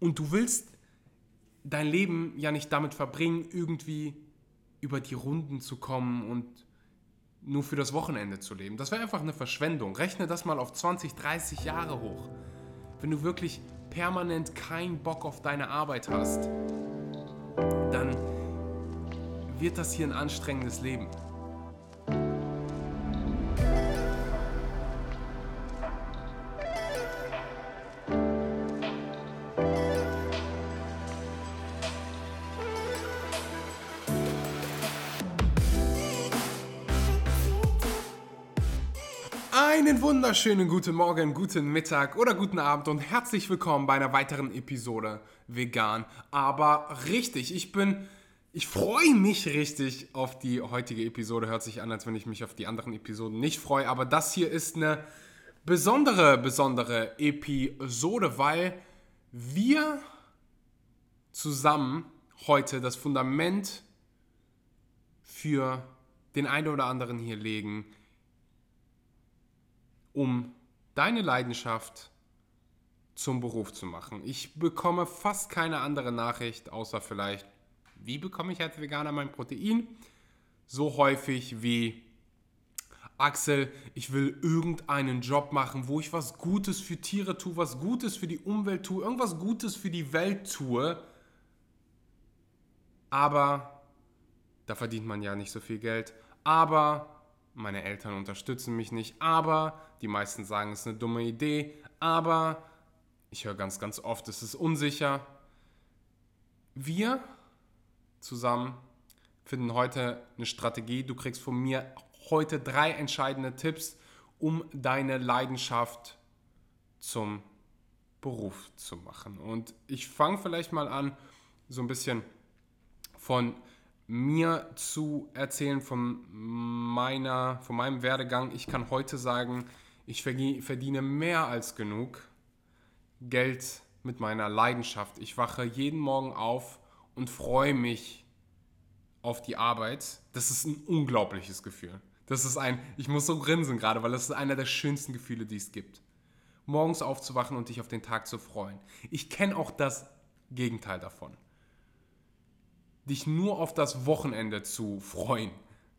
Und du willst dein Leben ja nicht damit verbringen, irgendwie über die Runden zu kommen und nur für das Wochenende zu leben. Das wäre einfach eine Verschwendung. Rechne das mal auf 20, 30 Jahre hoch. Wenn du wirklich permanent keinen Bock auf deine Arbeit hast, dann wird das hier ein anstrengendes Leben. Wunderschönen guten Morgen, guten Mittag oder guten Abend und herzlich willkommen bei einer weiteren Episode Vegan. Aber richtig, ich bin, ich freue mich richtig auf die heutige Episode. Hört sich an, als wenn ich mich auf die anderen Episoden nicht freue. Aber das hier ist eine besondere, besondere Episode, weil wir zusammen heute das Fundament für den einen oder anderen hier legen, um deine Leidenschaft zum Beruf zu machen. Ich bekomme fast keine andere Nachricht, außer vielleicht, wie bekomme ich als Veganer mein Protein? So häufig wie, Axel, ich will irgendeinen Job machen, wo ich was Gutes für Tiere tue, was Gutes für die Umwelt tue, irgendwas Gutes für die Welt tue. Aber da verdient man ja nicht so viel Geld. Aber meine Eltern unterstützen mich nicht, aber die meisten sagen, es ist eine dumme Idee, aber ich höre ganz, ganz oft, es ist unsicher. Wir zusammen finden heute eine Strategie. Du kriegst von mir heute drei entscheidende Tipps, um deine Leidenschaft zum Beruf zu machen. Und ich fange vielleicht mal an, so ein bisschen von mir zu erzählen von, meiner, von meinem Werdegang. Ich kann heute sagen, ich verdiene mehr als genug Geld mit meiner Leidenschaft. Ich wache jeden Morgen auf und freue mich auf die Arbeit. Das ist ein unglaubliches Gefühl. Das ist ein, ich muss so grinsen gerade, weil das ist einer der schönsten Gefühle, die es gibt. Morgens aufzuwachen und dich auf den Tag zu freuen. Ich kenne auch das Gegenteil davon dich nur auf das Wochenende zu freuen.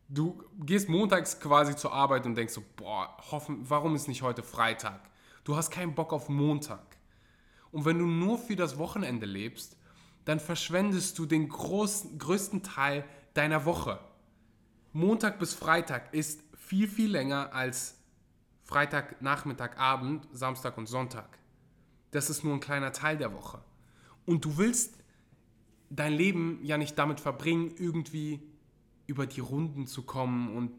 Du gehst montags quasi zur Arbeit und denkst so, boah, hoffen, warum ist nicht heute Freitag? Du hast keinen Bock auf Montag. Und wenn du nur für das Wochenende lebst, dann verschwendest du den großen, größten Teil deiner Woche. Montag bis Freitag ist viel, viel länger als Freitag, Nachmittag, Abend, Samstag und Sonntag. Das ist nur ein kleiner Teil der Woche. Und du willst dein Leben ja nicht damit verbringen, irgendwie über die Runden zu kommen und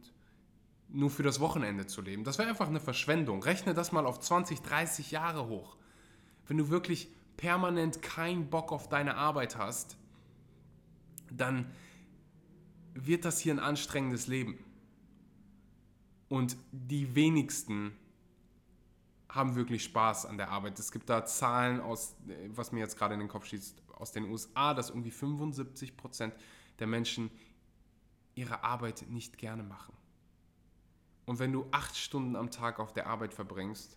nur für das Wochenende zu leben. Das wäre einfach eine Verschwendung. Rechne das mal auf 20, 30 Jahre hoch. Wenn du wirklich permanent keinen Bock auf deine Arbeit hast, dann wird das hier ein anstrengendes Leben. Und die wenigsten haben wirklich Spaß an der Arbeit. Es gibt da Zahlen aus, was mir jetzt gerade in den Kopf schießt, aus den USA, dass irgendwie 75 Prozent der Menschen ihre Arbeit nicht gerne machen. Und wenn du acht Stunden am Tag auf der Arbeit verbringst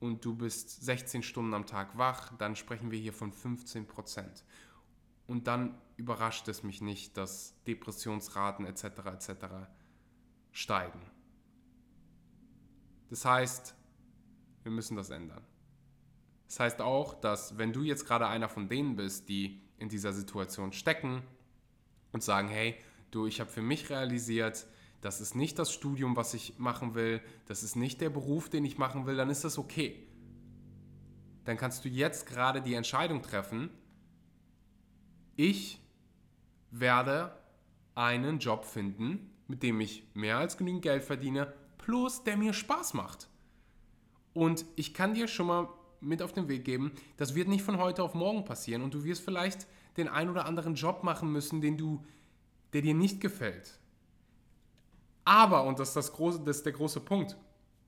und du bist 16 Stunden am Tag wach, dann sprechen wir hier von 15 Prozent. Und dann überrascht es mich nicht, dass Depressionsraten etc. etc. steigen. Das heißt, wir müssen das ändern. Das heißt auch, dass wenn du jetzt gerade einer von denen bist, die in dieser Situation stecken und sagen, hey, du, ich habe für mich realisiert, das ist nicht das Studium, was ich machen will, das ist nicht der Beruf, den ich machen will, dann ist das okay. Dann kannst du jetzt gerade die Entscheidung treffen, ich werde einen Job finden, mit dem ich mehr als genügend Geld verdiene, plus der mir Spaß macht. Und ich kann dir schon mal mit auf den Weg geben. Das wird nicht von heute auf morgen passieren und du wirst vielleicht den ein oder anderen Job machen müssen, den du, der dir nicht gefällt. Aber, und das ist, das, große, das ist der große Punkt,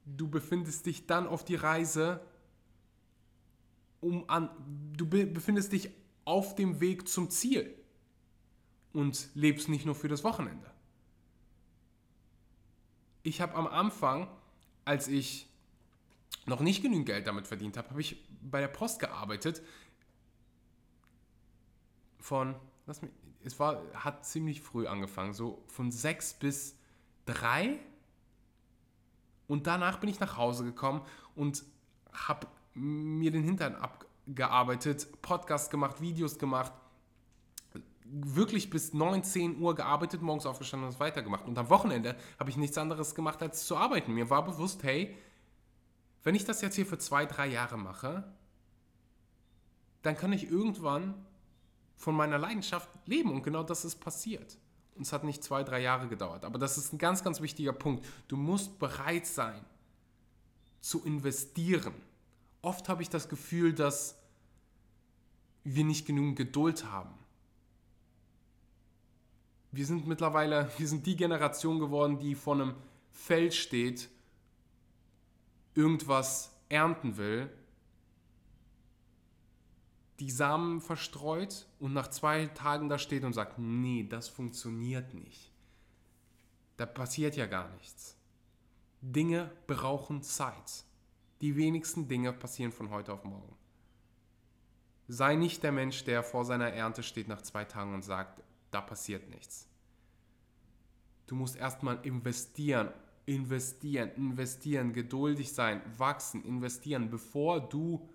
du befindest dich dann auf die Reise, um an, du befindest dich auf dem Weg zum Ziel und lebst nicht nur für das Wochenende. Ich habe am Anfang, als ich noch nicht genügend Geld damit verdient habe, habe ich bei der Post gearbeitet. von, lass mich, es war, hat ziemlich früh angefangen, so von sechs bis drei. Und danach bin ich nach Hause gekommen und habe mir den Hintern abgearbeitet, Podcast gemacht, Videos gemacht, wirklich bis 9, 10 Uhr gearbeitet, morgens aufgestanden und es weitergemacht. Und am Wochenende habe ich nichts anderes gemacht, als zu arbeiten. Mir war bewusst, hey, wenn ich das jetzt hier für zwei, drei Jahre mache, dann kann ich irgendwann von meiner Leidenschaft leben. Und genau das ist passiert. Und es hat nicht zwei, drei Jahre gedauert. Aber das ist ein ganz, ganz wichtiger Punkt. Du musst bereit sein zu investieren. Oft habe ich das Gefühl, dass wir nicht genügend Geduld haben wir sind mittlerweile, wir sind die Generation geworden, die vor einem Feld steht, irgendwas ernten will, die Samen verstreut und nach zwei Tagen da steht und sagt, nee, das funktioniert nicht. Da passiert ja gar nichts. Dinge brauchen Zeit. Die wenigsten Dinge passieren von heute auf morgen. Sei nicht der Mensch, der vor seiner Ernte steht nach zwei Tagen und sagt, da passiert nichts. Du musst erstmal investieren, investieren, investieren, geduldig sein, wachsen, investieren, bevor du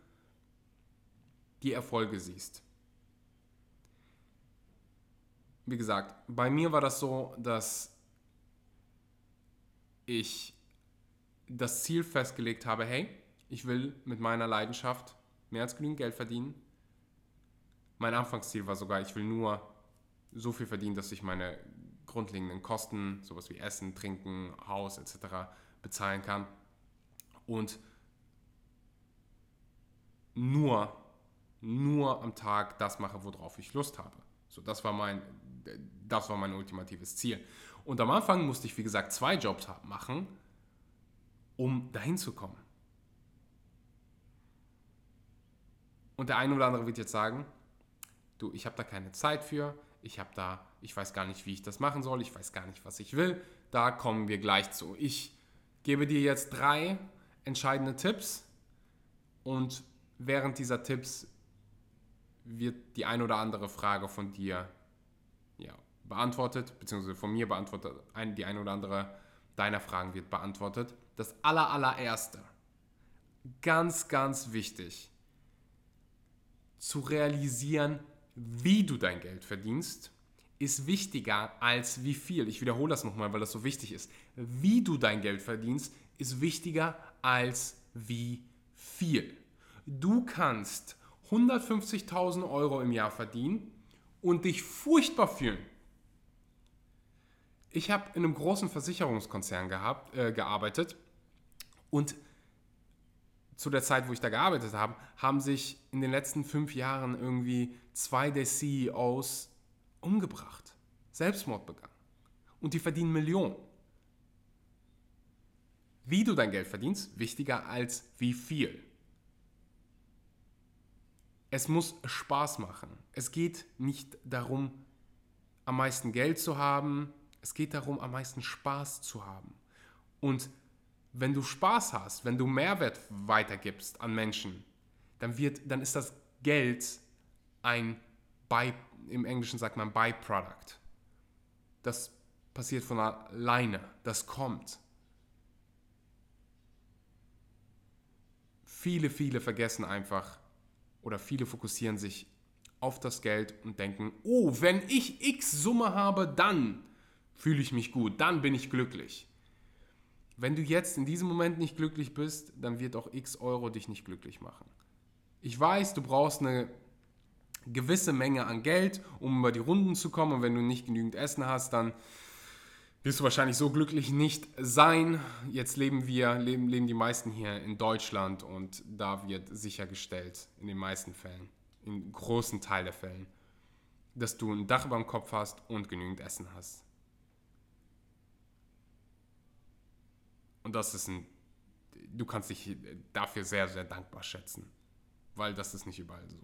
die Erfolge siehst. Wie gesagt, bei mir war das so, dass ich das Ziel festgelegt habe, hey, ich will mit meiner Leidenschaft mehr als genügend Geld verdienen. Mein Anfangsziel war sogar, ich will nur so viel verdienen, dass ich meine grundlegenden Kosten, sowas wie Essen, Trinken, Haus etc. bezahlen kann. Und nur, nur am Tag das mache, worauf ich Lust habe. So, das war mein, das war mein ultimatives Ziel. Und am Anfang musste ich, wie gesagt, zwei Jobs machen, um dahin zu kommen. Und der eine oder andere wird jetzt sagen, du, ich habe da keine Zeit für, ich habe da, ich weiß gar nicht, wie ich das machen soll, ich weiß gar nicht, was ich will. Da kommen wir gleich zu. Ich gebe dir jetzt drei entscheidende Tipps und während dieser Tipps wird die ein oder andere Frage von dir ja, beantwortet, beziehungsweise von mir beantwortet, die ein oder andere deiner Fragen wird beantwortet. Das aller, allererste, ganz, ganz wichtig, zu realisieren, wie du dein Geld verdienst, ist wichtiger als wie viel. Ich wiederhole das nochmal, weil das so wichtig ist. Wie du dein Geld verdienst, ist wichtiger als wie viel. Du kannst 150.000 Euro im Jahr verdienen und dich furchtbar fühlen. Ich habe in einem großen Versicherungskonzern gehabt, äh, gearbeitet und zu der Zeit, wo ich da gearbeitet habe, haben sich in den letzten fünf Jahren irgendwie zwei der CEOs umgebracht, Selbstmord begangen. Und die verdienen Millionen. Wie du dein Geld verdienst, wichtiger als wie viel. Es muss Spaß machen. Es geht nicht darum, am meisten Geld zu haben. Es geht darum, am meisten Spaß zu haben. Und wenn du Spaß hast, wenn du Mehrwert weitergibst an Menschen, dann, wird, dann ist das Geld ein, By, im Englischen sagt man Byproduct. Das passiert von alleine, das kommt. Viele, viele vergessen einfach oder viele fokussieren sich auf das Geld und denken, oh, wenn ich x Summe habe, dann fühle ich mich gut, dann bin ich glücklich. Wenn du jetzt in diesem Moment nicht glücklich bist, dann wird auch x Euro dich nicht glücklich machen. Ich weiß, du brauchst eine gewisse Menge an Geld, um über die Runden zu kommen. Und wenn du nicht genügend Essen hast, dann wirst du wahrscheinlich so glücklich nicht sein. Jetzt leben wir, leben, leben die meisten hier in Deutschland und da wird sichergestellt, in den meisten Fällen, im großen Teil der Fällen, dass du ein Dach über dem Kopf hast und genügend Essen hast. Und das ist ein, du kannst dich dafür sehr, sehr dankbar schätzen, weil das ist nicht überall so.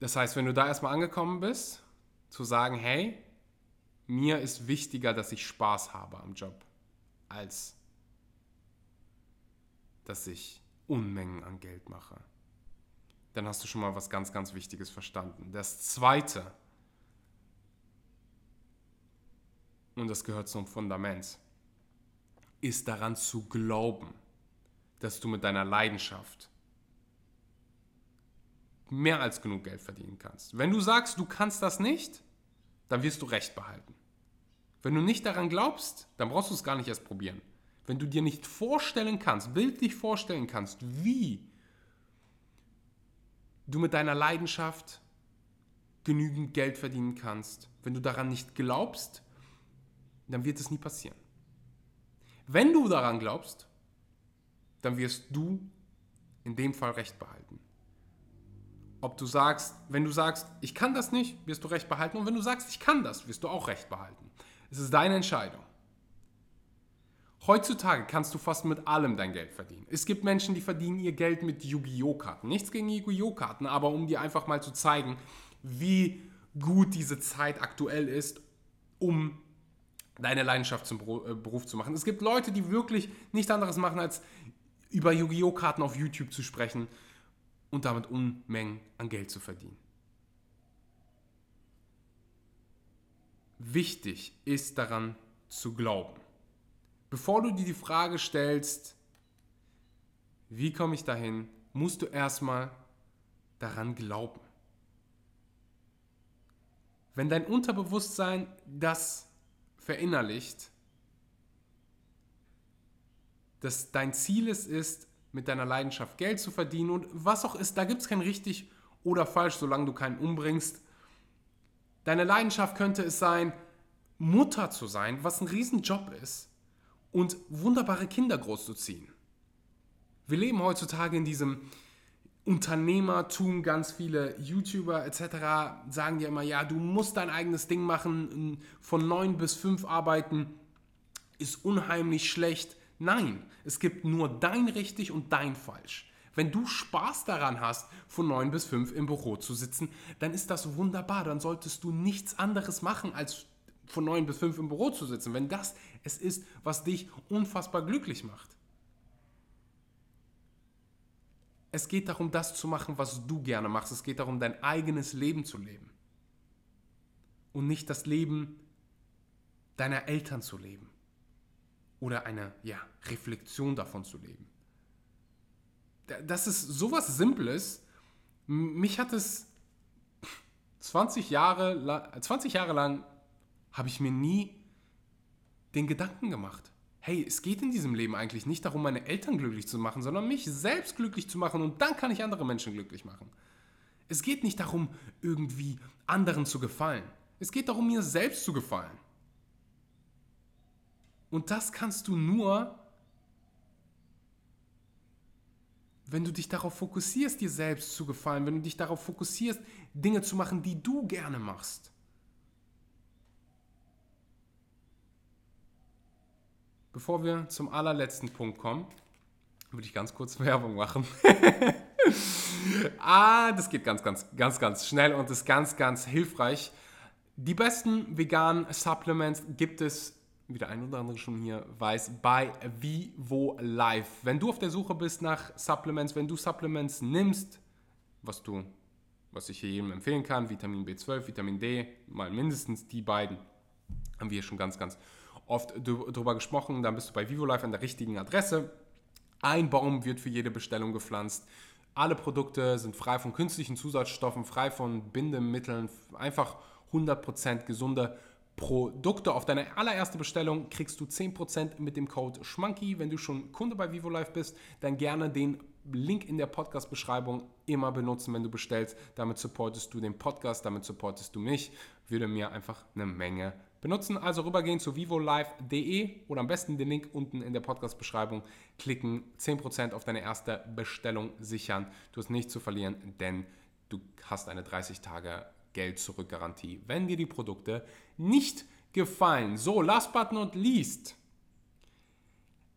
Das heißt, wenn du da erstmal angekommen bist, zu sagen, hey, mir ist wichtiger, dass ich Spaß habe am Job, als dass ich Unmengen an Geld mache. dann hast du schon mal was ganz, ganz Wichtiges verstanden. Das Zweite, und das gehört zum Fundament, ist daran zu glauben, dass du mit deiner Leidenschaft mehr als genug Geld verdienen kannst. Wenn du sagst, du kannst das nicht, dann wirst du Recht behalten. Wenn du nicht daran glaubst, dann brauchst du es gar nicht erst probieren. Wenn du dir nicht vorstellen kannst, bildlich vorstellen kannst, wie du mit deiner Leidenschaft genügend Geld verdienen kannst, wenn du daran nicht glaubst, dann wird es nie passieren. Wenn du daran glaubst, dann wirst du in dem Fall Recht behalten. Ob du sagst, wenn du sagst, ich kann das nicht, wirst du Recht behalten. Und wenn du sagst, ich kann das, wirst du auch Recht behalten. Es ist deine Entscheidung. Heutzutage kannst du fast mit allem dein Geld verdienen. Es gibt Menschen, die verdienen ihr Geld mit Yu-Gi-Oh! Karten. Nichts gegen Yu-Gi-Oh! Karten, aber um dir einfach mal zu zeigen, wie gut diese Zeit aktuell ist, um deine Leidenschaft zum äh, Beruf zu machen. Es gibt Leute, die wirklich nichts anderes machen, als über Yu-Gi-Oh! Karten auf YouTube zu sprechen und damit Unmengen an Geld zu verdienen. Wichtig ist daran zu glauben bevor du dir die Frage stellst, wie komme ich dahin, musst du erstmal daran glauben. Wenn dein Unterbewusstsein das verinnerlicht, dass dein Ziel es ist, mit deiner Leidenschaft Geld zu verdienen und was auch ist, da gibt es kein richtig oder falsch, solange du keinen umbringst. Deine Leidenschaft könnte es sein, Mutter zu sein, was ein Riesenjob ist und wunderbare Kinder großzuziehen. Wir leben heutzutage in diesem Unternehmertum, ganz viele YouTuber etc. sagen dir immer, ja, du musst dein eigenes Ding machen, von neun bis fünf arbeiten ist unheimlich schlecht. Nein, es gibt nur dein richtig und dein falsch. Wenn du Spaß daran hast, von neun bis fünf im Büro zu sitzen, dann ist das wunderbar. Dann solltest du nichts anderes machen, als von neun bis fünf im Büro zu sitzen. Wenn das es ist, was dich unfassbar glücklich macht. Es geht darum, das zu machen, was du gerne machst. Es geht darum, dein eigenes Leben zu leben. Und nicht das Leben deiner Eltern zu leben. Oder eine ja, Reflexion davon zu leben. Das ist sowas Simples. Mich hat es 20 Jahre, 20 Jahre lang, habe ich mir nie den Gedanken gemacht. Hey, es geht in diesem Leben eigentlich nicht darum, meine Eltern glücklich zu machen, sondern mich selbst glücklich zu machen und dann kann ich andere Menschen glücklich machen. Es geht nicht darum, irgendwie anderen zu gefallen. Es geht darum, mir selbst zu gefallen. Und das kannst du nur, wenn du dich darauf fokussierst, dir selbst zu gefallen, wenn du dich darauf fokussierst, Dinge zu machen, die du gerne machst. Bevor wir zum allerletzten Punkt kommen, würde ich ganz kurz Werbung machen. ah, das geht ganz, ganz, ganz, ganz schnell und ist ganz, ganz hilfreich. Die besten veganen Supplements gibt es, wie der ein oder andere schon hier weiß, bei Vivo Life. Wenn du auf der Suche bist nach Supplements, wenn du Supplements nimmst, was du, was ich hier jedem empfehlen kann, Vitamin B12, Vitamin D, mal mindestens die beiden, haben wir hier schon ganz, ganz oft darüber gesprochen, dann bist du bei VivoLife an der richtigen Adresse. Ein Baum wird für jede Bestellung gepflanzt. Alle Produkte sind frei von künstlichen Zusatzstoffen, frei von Bindemitteln, einfach 100% gesunde Produkte. Auf deine allererste Bestellung kriegst du 10% mit dem Code SCHMANKY. Wenn du schon Kunde bei VivoLife bist, dann gerne den Link in der Podcast-Beschreibung immer benutzen, wenn du bestellst. Damit supportest du den Podcast, damit supportest du mich. Würde mir einfach eine Menge benutzen. Also rübergehen zu vivolive.de oder am besten den Link unten in der Podcast-Beschreibung klicken, 10% auf deine erste Bestellung sichern. Du hast nichts zu verlieren, denn du hast eine 30 Tage Geld-Zurück-Garantie, wenn dir die Produkte nicht gefallen. So, last but not least,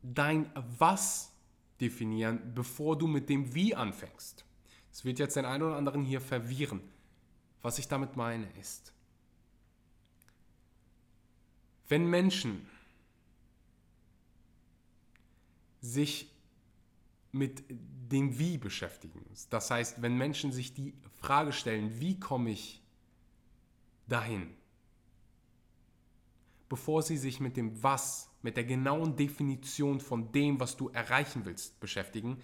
dein Was definieren, bevor du mit dem Wie anfängst. Es wird jetzt den einen oder anderen hier verwirren. Was ich damit meine ist, wenn Menschen sich mit dem Wie beschäftigen. Das heißt, wenn Menschen sich die Frage stellen, wie komme ich dahin, bevor sie sich mit dem Was, mit der genauen Definition von dem, was du erreichen willst, beschäftigen,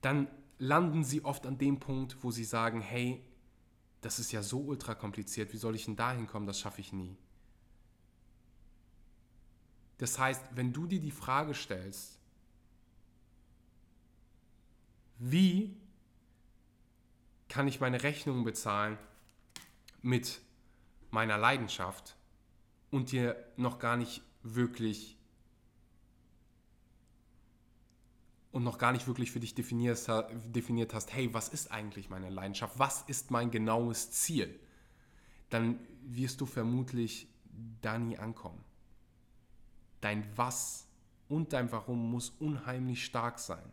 dann landen sie oft an dem Punkt, wo sie sagen, hey, das ist ja so ultra kompliziert, wie soll ich denn dahin kommen, das schaffe ich nie. Das heißt, wenn du dir die Frage stellst, wie kann ich meine Rechnungen bezahlen mit meiner Leidenschaft und dir noch gar nicht wirklich und noch gar nicht wirklich für dich definiert hast, hey, was ist eigentlich meine Leidenschaft? Was ist mein genaues Ziel? Dann wirst du vermutlich da nie ankommen. Dein Was und dein Warum muss unheimlich stark sein.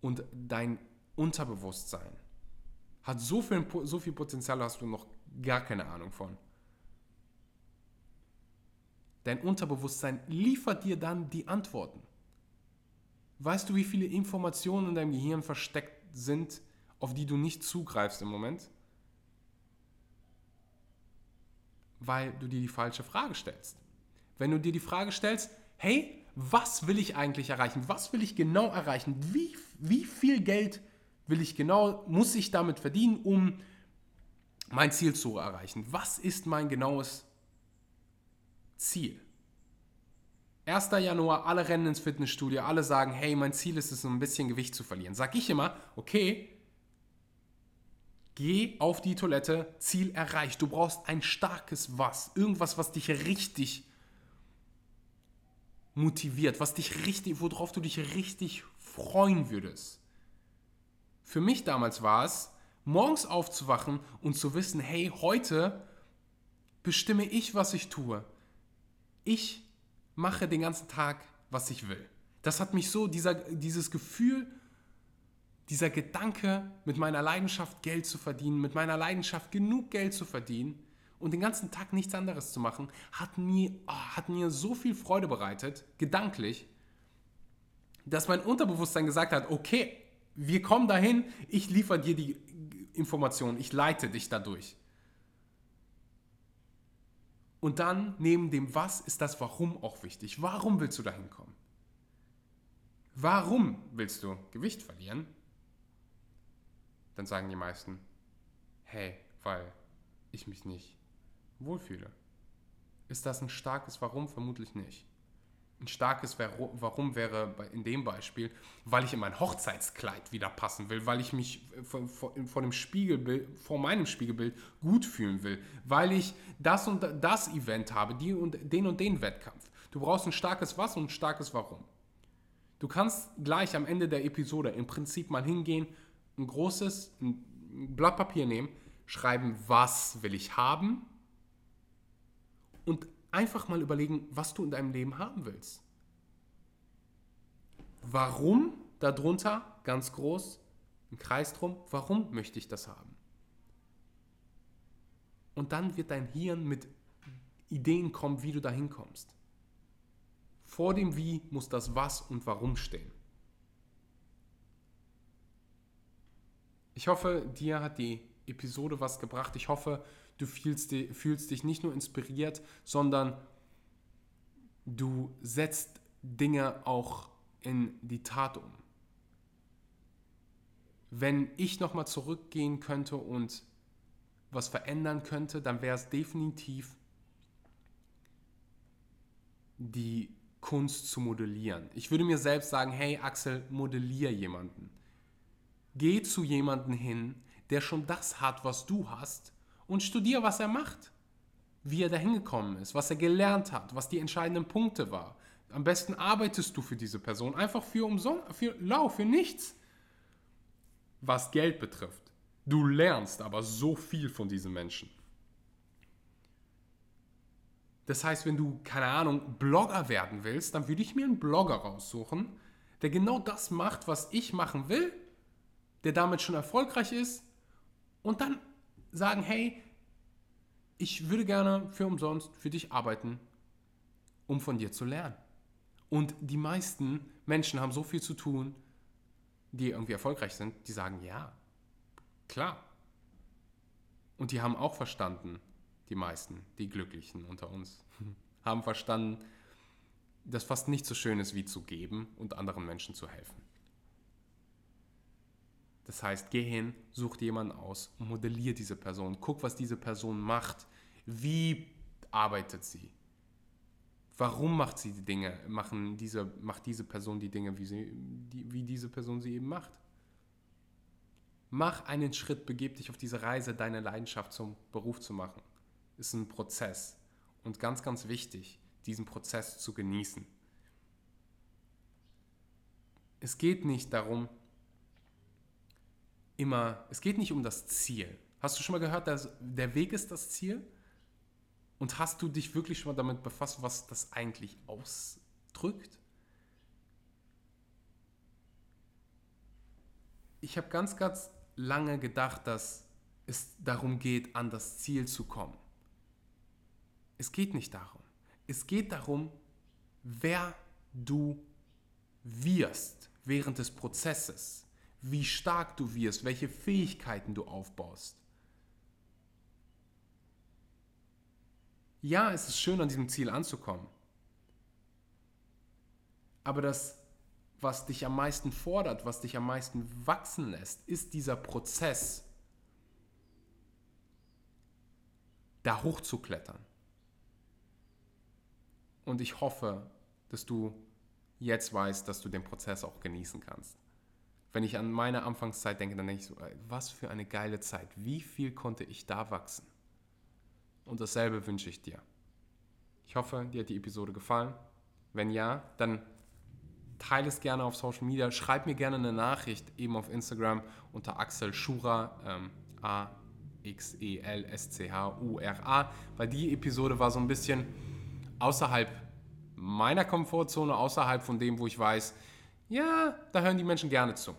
Und dein Unterbewusstsein hat so viel, so viel Potenzial, hast du noch gar keine Ahnung von. Dein Unterbewusstsein liefert dir dann die Antworten. Weißt du, wie viele Informationen in deinem Gehirn versteckt sind, auf die du nicht zugreifst im Moment? Weil du dir die falsche Frage stellst. Wenn du dir die Frage stellst, hey, was will ich eigentlich erreichen? Was will ich genau erreichen? Wie, wie viel Geld will ich genau, muss ich damit verdienen, um mein Ziel zu erreichen? Was ist mein genaues Ziel? 1. Januar, alle rennen ins Fitnessstudio, alle sagen, hey, mein Ziel ist es, ein bisschen Gewicht zu verlieren. Sag ich immer, okay, geh auf die Toilette, Ziel erreicht. Du brauchst ein starkes Was, irgendwas, was dich richtig motiviert, was dich richtig, worauf du dich richtig freuen würdest. Für mich damals war es, morgens aufzuwachen und zu wissen, hey, heute bestimme ich, was ich tue. Ich mache den ganzen Tag, was ich will. Das hat mich so, dieser, dieses Gefühl, dieser Gedanke, mit meiner Leidenschaft Geld zu verdienen, mit meiner Leidenschaft genug Geld zu verdienen und den ganzen Tag nichts anderes zu machen, hat mir, oh, hat mir so viel Freude bereitet, gedanklich, dass mein Unterbewusstsein gesagt hat, okay, wir kommen dahin, ich liefere dir die Informationen, ich leite dich dadurch. Und dann neben dem Was ist das Warum auch wichtig. Warum willst du dahin kommen? Warum willst du Gewicht verlieren? Dann sagen die meisten, hey, weil ich mich nicht wohlfühle. Ist das ein starkes Warum? Vermutlich nicht. Ein starkes Warum wäre in dem Beispiel, weil ich in mein Hochzeitskleid wieder passen will, weil ich mich vor, vor, vor, dem Spiegelbild, vor meinem Spiegelbild gut fühlen will, weil ich das und das Event habe, die und den und den Wettkampf. Du brauchst ein starkes Was und ein starkes Warum. Du kannst gleich am Ende der Episode im Prinzip mal hingehen, ein großes ein Blatt Papier nehmen, schreiben, was will ich haben und einfach mal überlegen, was du in deinem Leben haben willst. Warum darunter ganz groß ein Kreis drum, warum möchte ich das haben? Und dann wird dein Hirn mit Ideen kommen, wie du dahin kommst. Vor dem Wie muss das Was und Warum stehen. Ich hoffe, dir hat die Episode was gebracht. Ich hoffe, du fühlst, fühlst dich nicht nur inspiriert, sondern du setzt Dinge auch in die Tat um. Wenn ich nochmal zurückgehen könnte und was verändern könnte, dann wäre es definitiv die Kunst zu modellieren. Ich würde mir selbst sagen, hey Axel, modellier jemanden. Geh zu jemanden hin, der schon das hat, was du hast und studier, was er macht. Wie er dahin gekommen ist, was er gelernt hat, was die entscheidenden Punkte waren. Am besten arbeitest du für diese Person einfach für umsonst, für lau, für nichts. Was Geld betrifft. Du lernst aber so viel von diesen Menschen. Das heißt, wenn du, keine Ahnung, Blogger werden willst, dann würde ich mir einen Blogger raussuchen, der genau das macht, was ich machen will, der damit schon erfolgreich ist und dann sagen, hey, ich würde gerne für umsonst für dich arbeiten, um von dir zu lernen. Und die meisten Menschen haben so viel zu tun, die irgendwie erfolgreich sind, die sagen ja, klar. Und die haben auch verstanden, die meisten, die Glücklichen unter uns, haben verstanden, dass fast nicht so schön ist wie zu geben und anderen Menschen zu helfen. Das heißt, geh hin, such dir jemanden aus modellier diese Person. Guck, was diese Person macht. Wie arbeitet sie? Warum macht sie die Dinge, machen diese, macht diese Person die Dinge, wie, sie, die, wie diese Person sie eben macht? Mach einen Schritt, begib dich auf diese Reise, deine Leidenschaft zum Beruf zu machen. Ist ein Prozess. Und ganz, ganz wichtig, diesen Prozess zu genießen. Es geht nicht darum, immer, es geht nicht um das Ziel. Hast du schon mal gehört, dass der Weg ist das Ziel? Und hast du dich wirklich schon mal damit befasst, was das eigentlich ausdrückt? Ich habe ganz, ganz lange gedacht, dass es darum geht, an das Ziel zu kommen. Es geht nicht darum. Es geht darum, wer du wirst während des Prozesses, wie stark du wirst, welche Fähigkeiten du aufbaust. ja, es ist schön, an diesem Ziel anzukommen. Aber das, was dich am meisten fordert, was dich am meisten wachsen lässt, ist dieser Prozess, da hochzuklettern. Und ich hoffe, dass du jetzt weißt, dass du den Prozess auch genießen kannst. Wenn ich an meine Anfangszeit denke, dann denke ich so, was für eine geile Zeit. Wie viel konnte ich da wachsen? Und dasselbe wünsche ich dir. Ich hoffe, dir hat die Episode gefallen. Wenn ja, dann teile es gerne auf Social Media. Schreib mir gerne eine Nachricht eben auf Instagram unter Axel Schura, ähm, A-X-E-L-S-C-H-U-R-A, weil die Episode war so ein bisschen außerhalb meiner Komfortzone, außerhalb von dem, wo ich weiß, ja, da hören die Menschen gerne zu.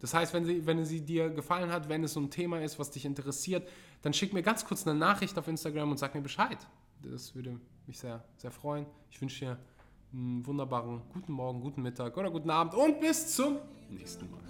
Das heißt, wenn sie, wenn sie dir gefallen hat, wenn es so ein Thema ist, was dich interessiert, dann schick mir ganz kurz eine Nachricht auf Instagram und sag mir Bescheid. Das würde mich sehr, sehr freuen. Ich wünsche dir einen wunderbaren guten Morgen, guten Mittag oder guten Abend und bis zum nächsten Mal.